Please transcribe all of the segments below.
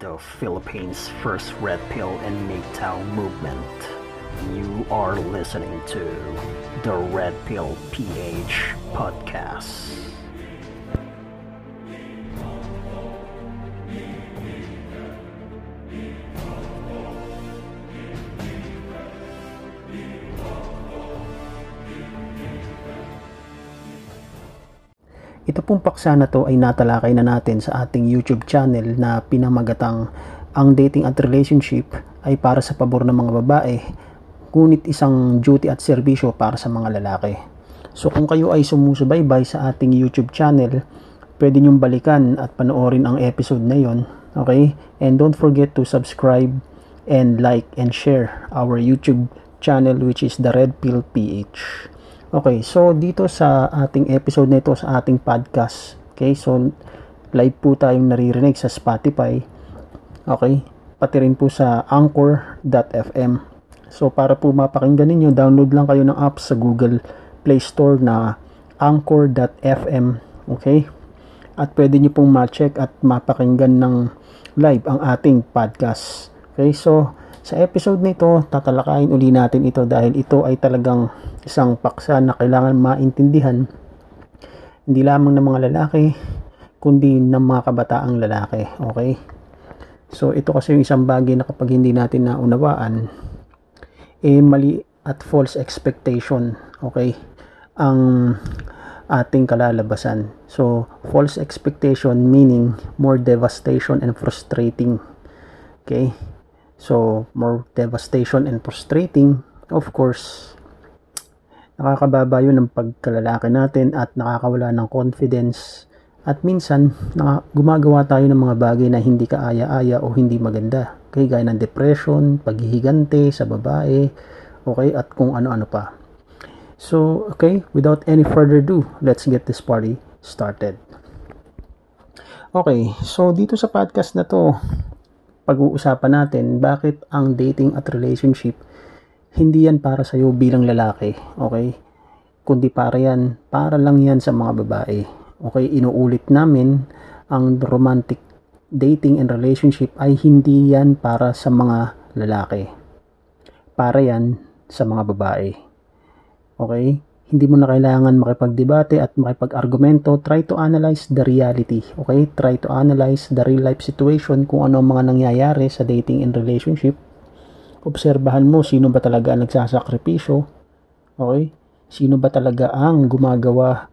the Philippines' first red pill and MGTOW movement. You are listening to the Red Pill PH podcast. Pong paksa na to ay natalakay na natin sa ating YouTube channel na pinamagatang ang dating at relationship ay para sa pabor ng mga babae ngunit isang duty at serbisyo para sa mga lalaki. So kung kayo ay sumusubaybay sa ating YouTube channel, pwede nyong balikan at panoorin ang episode na yon. Okay? And don't forget to subscribe and like and share our YouTube channel which is the Red Pill PH. Okay, so dito sa ating episode nito sa ating podcast, okay, so live po tayong naririnig sa Spotify, okay, pati rin po sa anchor.fm. So para po mapakinggan ninyo, download lang kayo ng app sa Google Play Store na anchor.fm, okay? At pwede nyo pong ma-check at mapakinggan ng live ang ating podcast. Okay, so sa episode nito, tatalakayin uli natin ito dahil ito ay talagang isang paksa na kailangan maintindihan hindi lamang ng mga lalaki kundi ng mga kabataang lalaki. Okay? So ito kasi yung isang bagay na kapag hindi natin naunawaan eh mali at false expectation. Okay? Ang ating kalalabasan. So false expectation meaning more devastation and frustrating. Okay? So, more devastation and frustrating, of course, nakakababa yun ng pagkalalaki natin at nakakawala ng confidence at minsan naka, gumagawa tayo ng mga bagay na hindi kaaya-aya o hindi maganda. Okay, gaya ng depression, paghihigante sa babae, okay, at kung ano-ano pa. So, okay, without any further ado, let's get this party started. Okay, so dito sa podcast na to, pag-uusapan natin bakit ang dating at relationship hindi yan para sa iyo bilang lalaki, okay? Kundi para yan, para lang yan sa mga babae. Okay, inuulit namin ang romantic dating and relationship ay hindi yan para sa mga lalaki. Para yan sa mga babae. Okay? Hindi mo na kailangan makipagdebate at makipag-argumento. Try to analyze the reality. Okay? Try to analyze the real life situation kung ano ang mga nangyayari sa dating and relationship. Obserbahan mo sino ba talaga ang nagsasakripisyo. Okay? Sino ba talaga ang gumagawa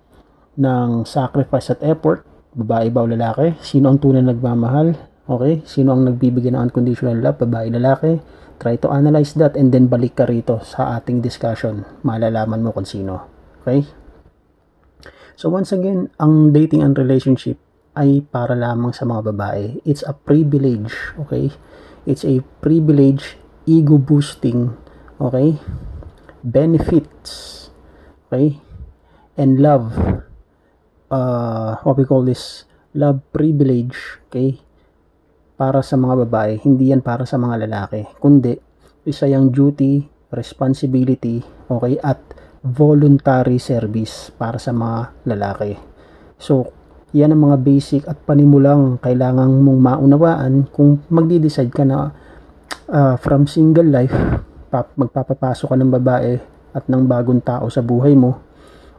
ng sacrifice at effort? Babae ba o lalaki? Sino ang tunay nagmamahal? Okay? Sino ang nagbibigay ng unconditional love? Babae, lalaki? Try to analyze that and then balik ka rito sa ating discussion. Malalaman mo kung sino. Okay? So once again, ang dating and relationship ay para lamang sa mga babae. It's a privilege. Okay? It's a privilege, ego boosting. Okay? Benefits. Okay? And love. Uh, what we call this love privilege. Okay? para sa mga babae, hindi yan para sa mga lalaki, kundi isa yung duty, responsibility, okay, at voluntary service para sa mga lalaki. So, yan ang mga basic at panimulang kailangan mong maunawaan kung magdi-decide ka na uh, from single life, pap, magpapapasok ka ng babae at ng bagong tao sa buhay mo,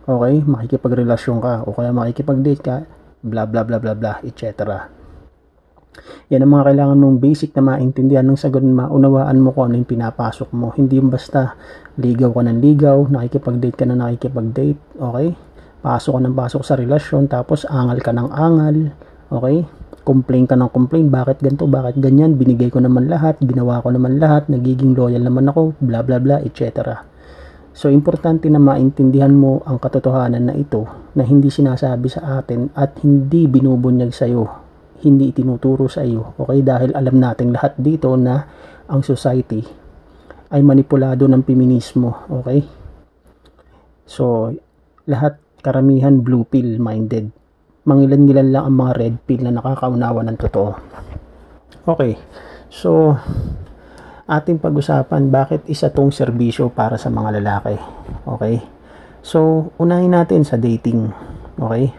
okay, makikipagrelasyon ka o kaya makikipag-date ka, bla bla bla bla bla, etc. Yan ang mga kailangan mong basic na maintindihan ng sagot maunawaan mo kung ano yung pinapasok mo. Hindi yung basta ligaw ka ng ligaw, nakikipag-date ka na nakikipag-date, okay? Pasok ka ng pasok sa relasyon, tapos angal ka ng angal, okay? Complain ka ng complain, bakit ganito, bakit ganyan, binigay ko naman lahat, ginawa ko naman lahat, nagiging loyal naman ako, bla bla bla, etc. So, importante na maintindihan mo ang katotohanan na ito na hindi sinasabi sa atin at hindi binubunyag sa iyo hindi itinuturo sa iyo. Okay? Dahil alam nating lahat dito na ang society ay manipulado ng feminismo. Okay? So, lahat karamihan blue pill minded. Mangilan-ngilan lang ang mga red pill na nakakaunawa ng totoo. Okay. So, ating pag-usapan bakit isa tong serbisyo para sa mga lalaki. Okay? So, unahin natin sa dating. Okay?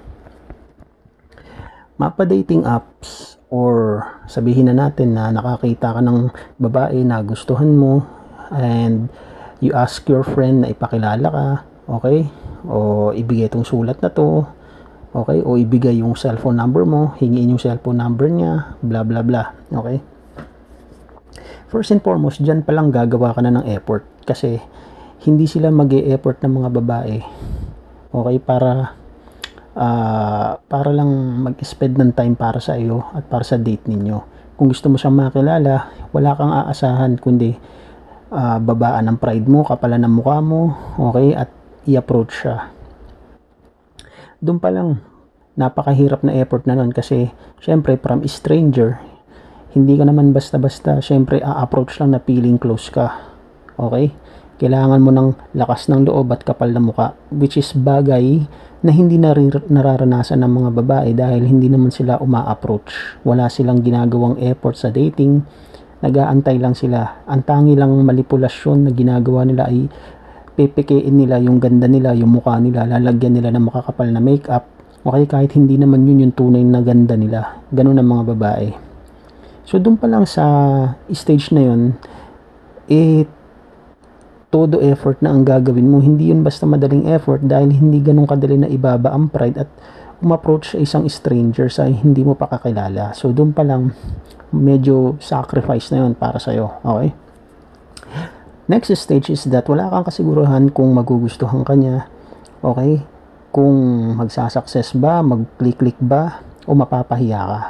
mapa dating apps or sabihin na natin na nakakita ka ng babae na gustuhan mo and you ask your friend na ipakilala ka, okay? O ibigay itong sulat na to, okay? O ibigay yung cellphone number mo, hingiin yung cellphone number niya, bla bla bla, okay? First and foremost, dyan pa lang gagawa ka na ng effort kasi hindi sila mag effort ng mga babae, okay, para uh, para lang mag-spend ng time para sa iyo at para sa date ninyo. Kung gusto mo siyang makilala, wala kang aasahan kundi uh, babaan ng pride mo, kapalan ng mukha mo, okay, at i-approach siya. Doon pa lang, napakahirap na effort na nun kasi, syempre, from stranger, hindi ka naman basta-basta, syempre, a-approach lang na feeling close ka. Okay? Kailangan mo ng lakas ng loob at kapal na mukha, which is bagay na hindi narir- nararanasan ng mga babae dahil hindi naman sila uma-approach. Wala silang ginagawang effort sa dating, nagaantay lang sila. Ang tangi lang manipulasyon na ginagawa nila ay pepekein nila yung ganda nila, yung mukha nila, lalagyan nila ng makakapal na makeup. Okay, kahit hindi naman yun yung tunay na ganda nila. Ganun ang mga babae. So, doon pa lang sa stage na yun, eh, todo effort na ang gagawin mo. Hindi yun basta madaling effort dahil hindi ganun kadali na ibaba ang pride at umapproach sa isang stranger sa hindi mo pa kakilala. So, doon pa lang, medyo sacrifice na yun para sa'yo. Okay? Next stage is that wala kang kasiguruhan kung magugustuhan ka niya. Okay? Kung magsasucess ba, mag-click-click ba, o mapapahiya ka.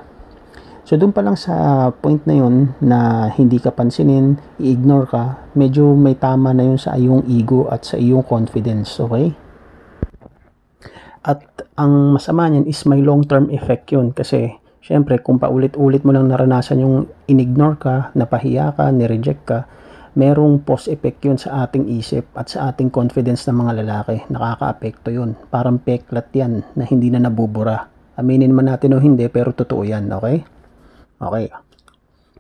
So doon pa lang sa point na yun na hindi ka pansinin, i-ignore ka, medyo may tama na yun sa iyong ego at sa iyong confidence, okay? At ang masama niyan is may long-term effect yun kasi syempre kung paulit-ulit mo lang naranasan yung inignore ka, napahiya ka, nireject ka, merong post effect yun sa ating isip at sa ating confidence ng mga lalaki. Nakaka-apekto yun. Parang peklat yan na hindi na nabubura. Aminin man natin o hindi, pero totoo yan, okay? Okay.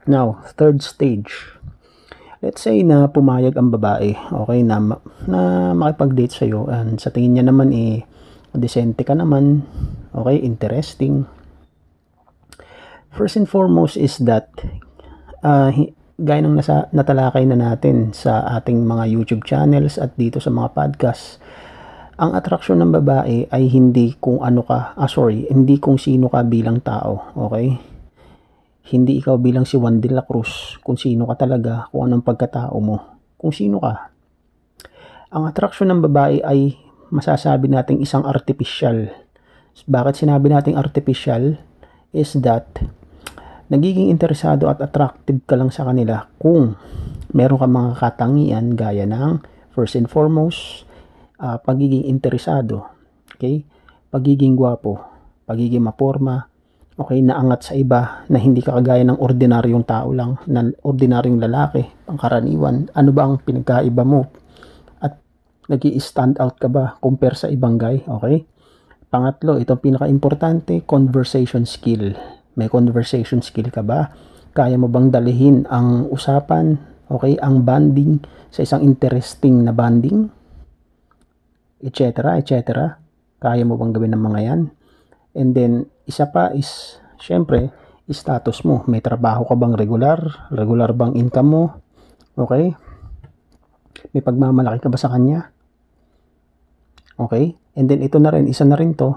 Now, third stage. Let's say na pumayag ang babae, okay, na, na makipag-date sa'yo and sa tingin niya naman eh, decente ka naman, okay, interesting. First and foremost is that uh, gaya ng nasa, natalakay na natin sa ating mga YouTube channels at dito sa mga podcast, ang atraksyon ng babae ay hindi kung ano ka, ah sorry, hindi kung sino ka bilang tao, okay? Hindi ikaw bilang si Juan de la Cruz, kung sino ka talaga, kung anong pagkatao mo, kung sino ka. Ang atraksyon ng babae ay masasabi nating isang artificial. Bakit sinabi nating artificial? Is that nagiging interesado at attractive ka lang sa kanila kung meron ka mga katangian gaya ng first and foremost uh, pagiging interesado okay? Pagiging gwapo pagiging maporma okay? Naangat sa iba na hindi ka kagaya ng ordinaryong tao lang na ordinaryong lalaki pangkaraniwan ano ba ang pinagkaiba mo? At nag stand out ka ba compare sa ibang guy okay? Pangatlo itong pinaka-importante conversation skill may conversation skill ka ba? Kaya mo bang dalihin ang usapan, okay, ang bonding sa isang interesting na bonding? Etc. etc. Kaya mo bang gawin ng mga yan? And then, isa pa is, syempre, status mo. May trabaho ka bang regular? Regular bang income mo? Okay? May pagmamalaki ka ba sa kanya? Okay? And then, ito na rin, isa na rin to,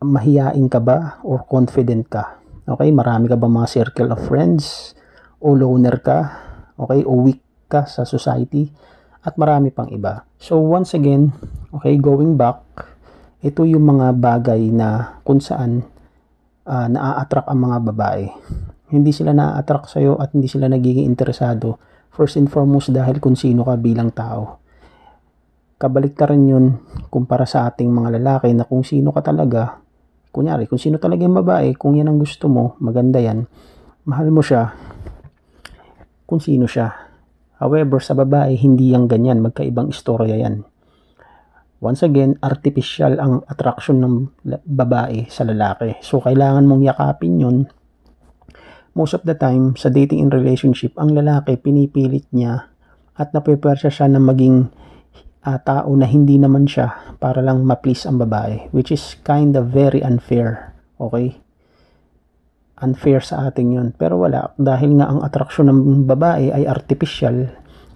mahiyain ka ba or confident ka? Okay, marami ka ba mga circle of friends? O loner ka? Okay, o weak ka sa society? At marami pang iba. So once again, okay, going back, ito yung mga bagay na kung saan uh, naa-attract ang mga babae. Hindi sila na-attract sa'yo at hindi sila nagiging interesado. First and foremost dahil kung sino ka bilang tao. Kabaliktaran yun kumpara sa ating mga lalaki na kung sino ka talaga, Kunyari, kung sino talaga yung babae, kung yan ang gusto mo, maganda yan, mahal mo siya, kung sino siya. However, sa babae, hindi yan ganyan. Magkaibang istorya yan. Once again, artificial ang attraction ng babae sa lalaki. So, kailangan mong yakapin yun. Most of the time, sa dating in relationship, ang lalaki, pinipilit niya at napipersya siya na maging uh, tao na hindi naman siya para lang ma-please ang babae which is kind of very unfair okay unfair sa atin yun. Pero wala, dahil nga ang attraction ng babae ay artificial,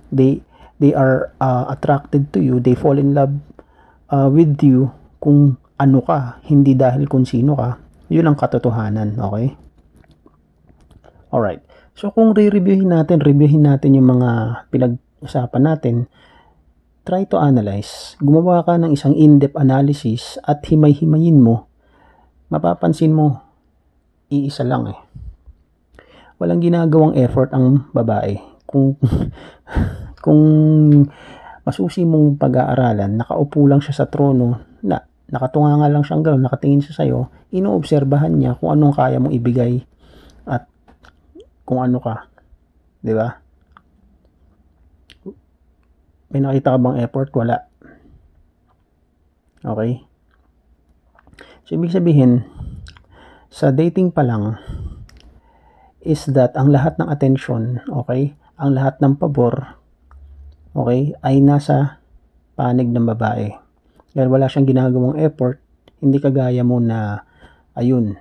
they, they are uh, attracted to you, they fall in love uh, with you kung ano ka, hindi dahil kung sino ka. Yun ang katotohanan, okay? Alright. So kung re-reviewin natin, reviewin natin yung mga pinag-usapan natin, try to analyze. Gumawa ka ng isang in-depth analysis at himay-himayin mo, mapapansin mo, iisa lang eh. Walang ginagawang effort ang babae. Kung kung masusi mong pag-aaralan, nakaupo lang siya sa trono, na, nakatunga nga lang siyang gano'n, nakatingin siya sa'yo, inoobserbahan niya kung anong kaya mong ibigay at kung ano ka. Di ba? May nakita ka bang effort? Wala. Okay? So, ibig sabihin, sa dating pa lang is that ang lahat ng attention, okay, ang lahat ng pabor, okay, ay nasa panig ng babae. Dahil wala siyang ginagawang effort, hindi kagaya mo na, ayun,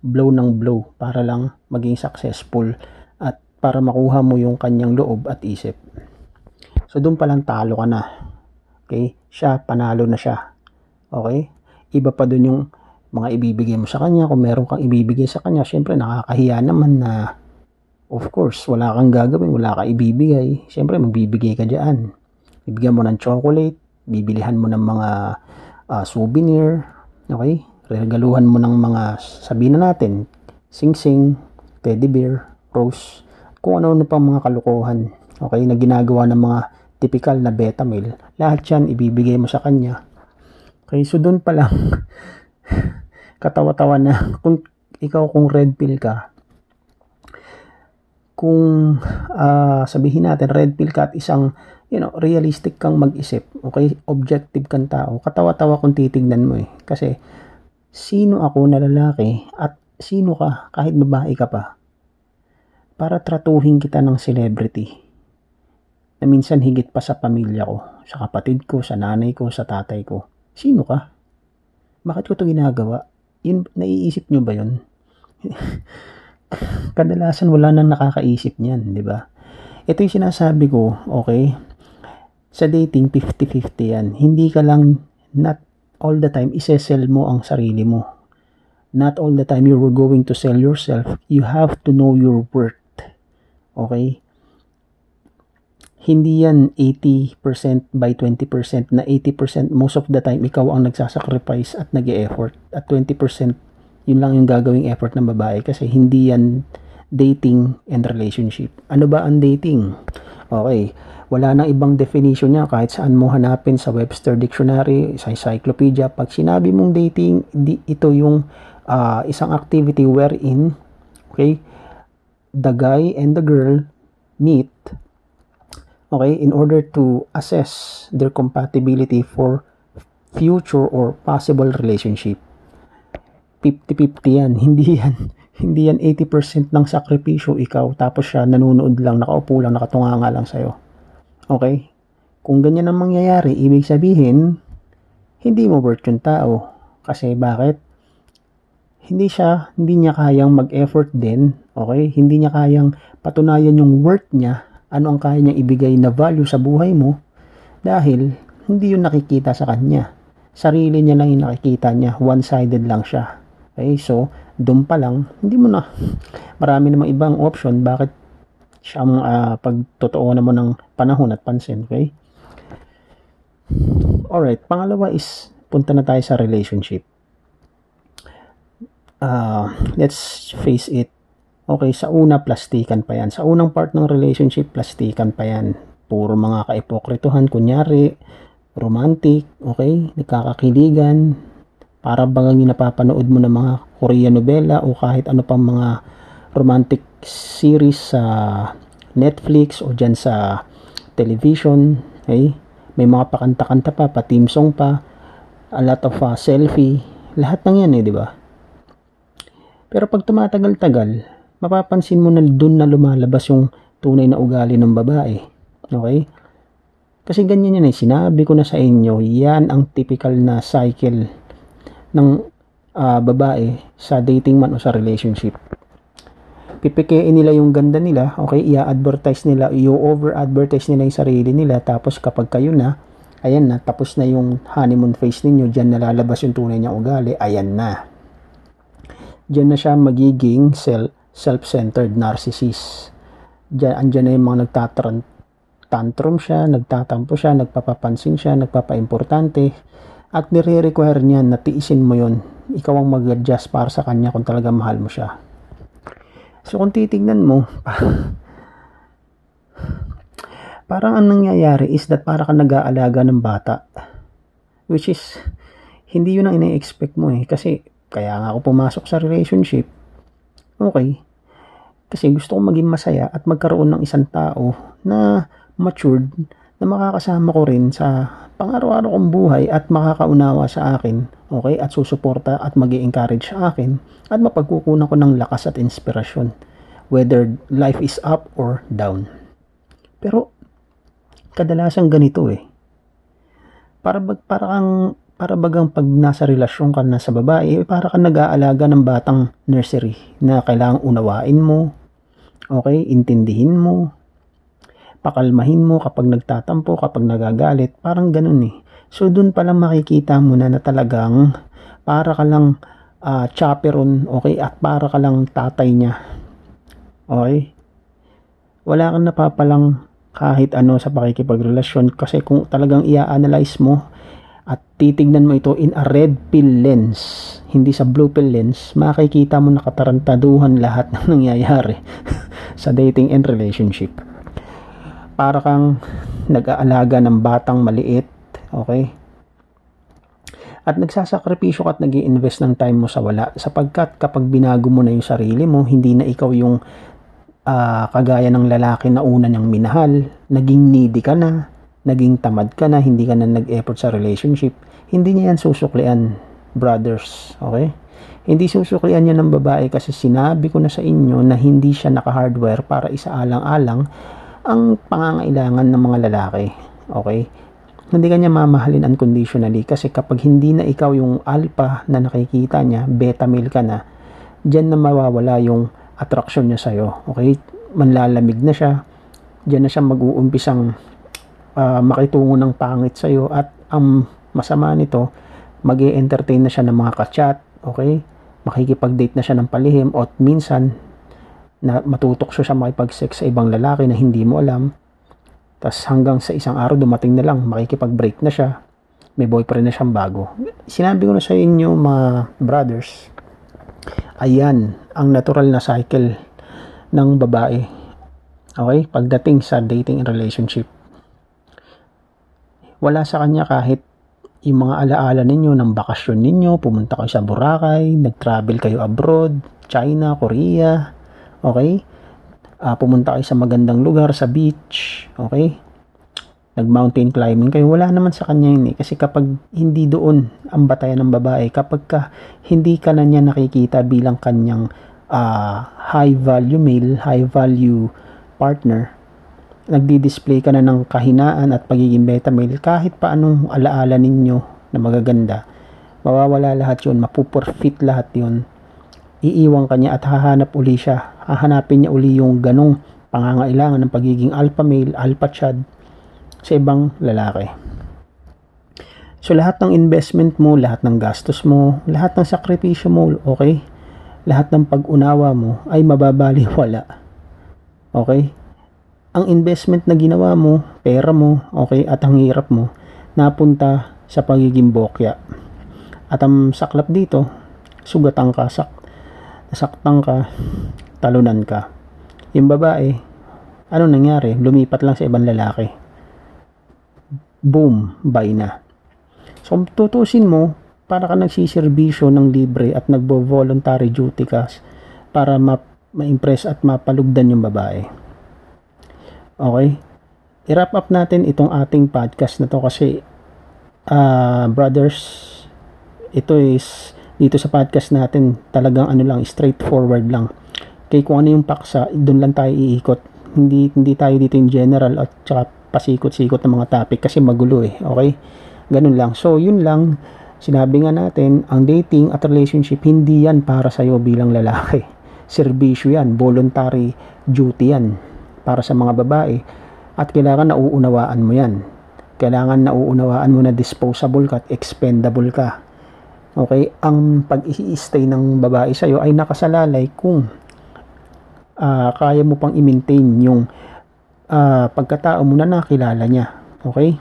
blow ng blow para lang maging successful at para makuha mo yung kanyang loob at isip. So, doon pa lang talo ka na. Okay? Siya, panalo na siya. Okay? Iba pa doon yung mga ibibigay mo sa kanya. Kung meron kang ibibigay sa kanya, syempre nakakahiya naman na of course, wala kang gagawin, wala kang ibibigay. Syempre, magbibigay ka dyan. Bibigyan mo ng chocolate, bibilihan mo ng mga uh, souvenir, okay? Regaluhan mo ng mga, sabihin na natin, sing-sing, teddy bear, rose, kung ano-ano pang mga kalukuhan, okay, na ginagawa ng mga typical na beta male. Lahat yan, ibibigay mo sa kanya. Okay, so doon pa lang, katawa-tawa na kung ikaw kung red pill ka kung uh, sabihin natin red pill ka at isang you know realistic kang mag-isip okay objective kang tao katawa-tawa kung titignan mo eh kasi sino ako na lalaki at sino ka kahit babae ka pa para tratuhin kita ng celebrity na minsan higit pa sa pamilya ko sa kapatid ko sa nanay ko sa tatay ko sino ka bakit ko to ginagawa yun, naiisip nyo ba yun? Kadalasan wala nang nakakaisip niyan, di ba? Ito yung sinasabi ko, okay? Sa dating, 50-50 yan. Hindi ka lang, not all the time, isesell mo ang sarili mo. Not all the time you're going to sell yourself. You have to know your worth. Okay? Hindi yan 80% by 20% na 80% most of the time ikaw ang nagsasacrifice at nag effort at 20% yun lang yung gagawing effort ng babae kasi hindi yan dating and relationship. Ano ba ang dating? Okay, wala nang ibang definition niya kahit saan mo hanapin sa Webster Dictionary, sa encyclopedia. Pag sinabi mong dating, di, ito yung uh, isang activity wherein okay, the guy and the girl meet okay, in order to assess their compatibility for future or possible relationship. 50-50 yan. Hindi yan. Hindi yan 80% ng sakripisyo ikaw tapos siya nanonood lang, nakaupo lang, nakatunganga lang sa'yo. Okay? Kung ganyan ang mangyayari, ibig sabihin, hindi mo worth yung tao. Kasi bakit? Hindi siya, hindi niya kayang mag-effort din. Okay? Hindi niya kayang patunayan yung worth niya ano ang kaya niyang ibigay na value sa buhay mo dahil hindi yun nakikita sa kanya. Sarili niya lang yung nakikita niya. One-sided lang siya. Okay, so, doon pa lang, hindi mo na. Marami namang ibang option. Bakit siya ang uh, pagtotoo naman ng panahon at pansin. Okay? Alright, pangalawa is, punta na tayo sa relationship. Uh, let's face it, Okay, sa una, plastikan pa yan. Sa unang part ng relationship, plastikan pa yan. Puro mga kaipokrituhan, kunyari, romantic, okay, nagkakakiligan, para bang napapanood mo ng mga Korean novela o kahit ano pang mga romantic series sa Netflix o dyan sa television, okay? May mga pakanta-kanta pa, pa team song pa, a lot of uh, selfie, lahat ng yan eh, di ba? Pero pag tumatagal-tagal, mapapansin mo na doon na lumalabas yung tunay na ugali ng babae. Okay? Kasi ganyan yan eh. Sinabi ko na sa inyo, yan ang typical na cycle ng uh, babae sa dating man o sa relationship. pipikein nila yung ganda nila, okay, i-advertise nila, i-over-advertise nila yung sarili nila, tapos kapag kayo na, ayan na, tapos na yung honeymoon phase ninyo, dyan nalalabas yung tunay niyang ugali, ayan na. Dyan na siya magiging self, self-centered narcissist. Dyan, andyan na yung mga nagtatran, tantrum siya, nagtatampo siya, nagpapapansin siya, nagpapaimportante, at nire-require niya na tiisin mo yon ikaw ang mag-adjust para sa kanya kung talaga mahal mo siya. So kung titignan mo, parang ang nangyayari is that para ka nag-aalaga ng bata. Which is, hindi yun ang ina-expect mo eh. Kasi, kaya nga ako pumasok sa relationship. Okay. Kasi gusto ko maging masaya at magkaroon ng isang tao na matured na makakasama ko rin sa pang-araw-araw kong buhay at makakaunawa sa akin, okay, at susuporta at mag encourage sa akin at mapagkukunan ko ng lakas at inspirasyon whether life is up or down. Pero kadalasan ganito eh. Para para kang para bagang pag nasa relasyon ka na sa babae, para kang nag-aalaga ng batang nursery na kailangang unawain mo, okay, intindihin mo, pakalmahin mo kapag nagtatampo, kapag nagagalit, parang ganun eh. So doon pa lang makikita mo na na talagang para ka lang uh, chaperon, okay, at para ka lang tatay niya. Okay? Wala kang napapalang kahit ano sa pakikipagrelasyon kasi kung talagang i-analyze mo at titignan mo ito in a red pill lens, hindi sa blue pill lens, makikita mo nakatarantaduhan lahat ng nangyayari sa dating and relationship. Para kang nag-aalaga ng batang maliit, okay? At nagsasakripisyo ka at nag invest ng time mo sa wala. Sapagkat kapag binago mo na yung sarili mo, hindi na ikaw yung uh, kagaya ng lalaki na una niyang minahal, naging needy ka na, naging tamad ka na, hindi ka na nag-effort sa relationship, hindi niya yan susuklian, brothers, okay? Hindi susuklian niya ng babae kasi sinabi ko na sa inyo na hindi siya naka-hardware para isaalang-alang ang pangangailangan ng mga lalaki. Okay? Hindi kanya mamahalin unconditionally kasi kapag hindi na ikaw yung alpha na nakikita niya, beta male ka na, dyan na mawawala yung attraction niya sa'yo. Okay? Manlalamig na siya. Dyan na siya mag-uumpisang uh, makitungo ng pangit sa'yo at ang masama nito, mag entertain na siya ng mga kachat. Okay? Makikipag-date na siya ng palihim at minsan na matutok siya sa makipag-sex sa ibang lalaki na hindi mo alam. Tapos hanggang sa isang araw dumating na lang, makikipag-break na siya. May boyfriend na siyang bago. Sinabi ko na sa inyo mga brothers, ayan ang natural na cycle ng babae. Okay? Pagdating sa dating and relationship. Wala sa kanya kahit yung mga alaala ninyo ng bakasyon ninyo, pumunta kayo sa Boracay, nag-travel kayo abroad, China, Korea, Okay? Uh, pumunta kayo sa magandang lugar, sa beach. Okay? Nag-mountain climbing kayo. Wala naman sa kanya yun eh. Kasi kapag hindi doon ang batayan ng babae, kapag ka hindi ka na niya nakikita bilang kanyang uh, high value male, high value partner, nagdi-display ka na ng kahinaan at pagiging beta male, kahit pa anong alaala ninyo na magaganda, mawawala lahat yun, mapupurfit lahat yun iiwan ka niya at hahanap uli siya. Hahanapin niya uli yung ganong pangangailangan ng pagiging alpha male, alpha chad sa ibang lalaki. So lahat ng investment mo, lahat ng gastos mo, lahat ng sakripisyo mo, okay? Lahat ng pag-unawa mo ay mababaliwala. Okay? Ang investment na ginawa mo, pera mo, okay, at ang hirap mo, napunta sa pagiging bokya. At ang saklap dito, sugatan ka, sak nasaktan ka, talunan ka. Yung babae, ano nangyari? Lumipat lang sa ibang lalaki. Boom, buy na. So, tutusin mo, para ka nagsisirbisyo ng libre at nagbo-voluntary duty ka para ma- ma-impress at mapalugdan yung babae. Okay? I-wrap up natin itong ating podcast na to kasi uh, brothers, ito is dito sa podcast natin talagang ano lang straightforward lang. Kay kung ano yung paksa doon lang tayo iikot. Hindi hindi tayo dito in general at saka pasikot-sikot ng mga topic kasi magulo eh okay? Ganun lang. So yun lang. Sinabi nga natin ang dating at relationship hindi yan para sa iyo bilang lalaki. Serbisyo yan, voluntary duty yan para sa mga babae at kailangan nauunawaan mo yan. Kailangan nauunawaan mo na disposable ka at expendable ka. Okay? Ang pag-i-stay ng babae sa'yo ay nakasalalay kung uh, kaya mo pang i-maintain yung uh, pagkatao mo na nakilala niya. Okay?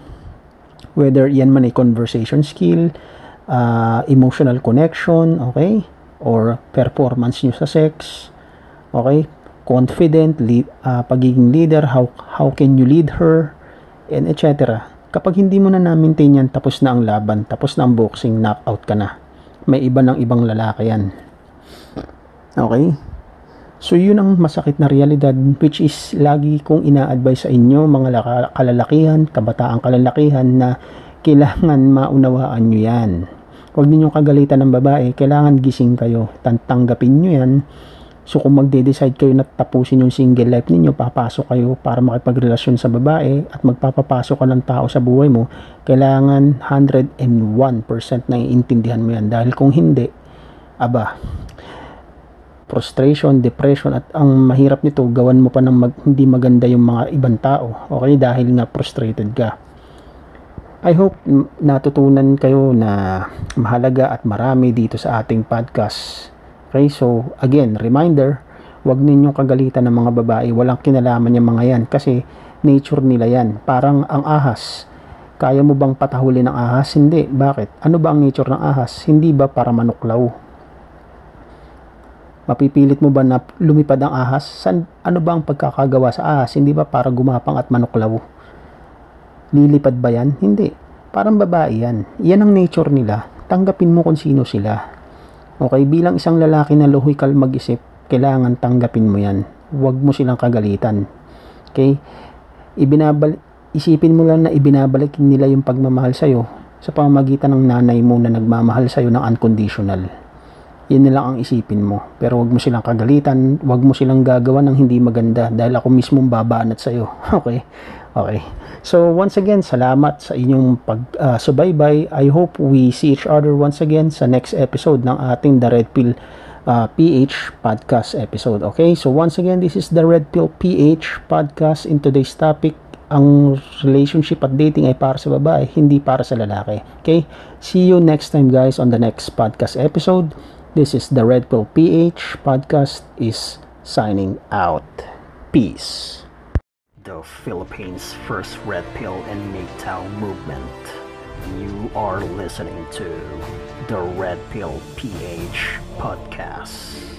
Whether yan man ay conversation skill, uh, emotional connection, okay? Or performance nyo sa sex, okay? Confident, lead, uh, pagiging leader, how, how can you lead her, and etc. Kapag hindi mo na na-maintain yan, tapos na ang laban, tapos na ang boxing, knockout ka na. May iba ng ibang lalaki yan. Okay? So yun ang masakit na realidad which is lagi kong ina-advise sa inyo mga kalalakihan, kabataang kalalakihan na kailangan maunawaan nyo yan. Huwag ninyong kagalitan ng babae, kailangan gising kayo, tanggapin nyo yan. So kung magde-decide kayo na tapusin yung single life ninyo, papasok kayo para makipagrelasyon sa babae at magpapapasok ka ng tao sa buhay mo, kailangan 101% na iintindihan mo yan. Dahil kung hindi, aba, frustration, depression at ang mahirap nito gawan mo pa ng mag, hindi maganda yung mga ibang tao. Okay? Dahil nga frustrated ka. I hope natutunan kayo na mahalaga at marami dito sa ating podcast okay so again reminder wag ninyong kagalitan ng mga babae walang kinalaman yung mga yan kasi nature nila yan parang ang ahas kaya mo bang patahulin ng ahas? Hindi. Bakit? Ano ba ang nature ng ahas? Hindi ba para manuklaw? Mapipilit mo ba na lumipad ang ahas? San, ano ba ang pagkakagawa sa ahas? Hindi ba para gumapang at manuklaw? Lilipad ba yan? Hindi. Parang babae yan. Yan ang nature nila. Tanggapin mo kung sino sila. Okay, bilang isang lalaki na luhoy mag-isip, kailangan tanggapin mo yan. Huwag mo silang kagalitan. Okay? Ibinabal isipin mo lang na ibinabalik nila yung pagmamahal sa'yo sa pamamagitan ng nanay mo na nagmamahal sa'yo ng unconditional yun na lang ang isipin mo. Pero wag mo silang kagalitan, wag mo silang gagawa ng hindi maganda dahil ako mismo babanat sa iyo. Okay? Okay. So once again, salamat sa inyong pag-subaybay. Uh, I hope we see each other once again sa next episode ng ating The Red Pill uh, PH podcast episode. Okay? So once again, this is The Red Pill PH podcast. In today's topic, ang relationship at dating ay para sa babae, hindi para sa lalaki. Okay? See you next time guys on the next podcast episode. This is the Red Pill PH podcast is signing out. Peace. The Philippines' first Red Pill and MGTOW movement. You are listening to the Red Pill PH podcast.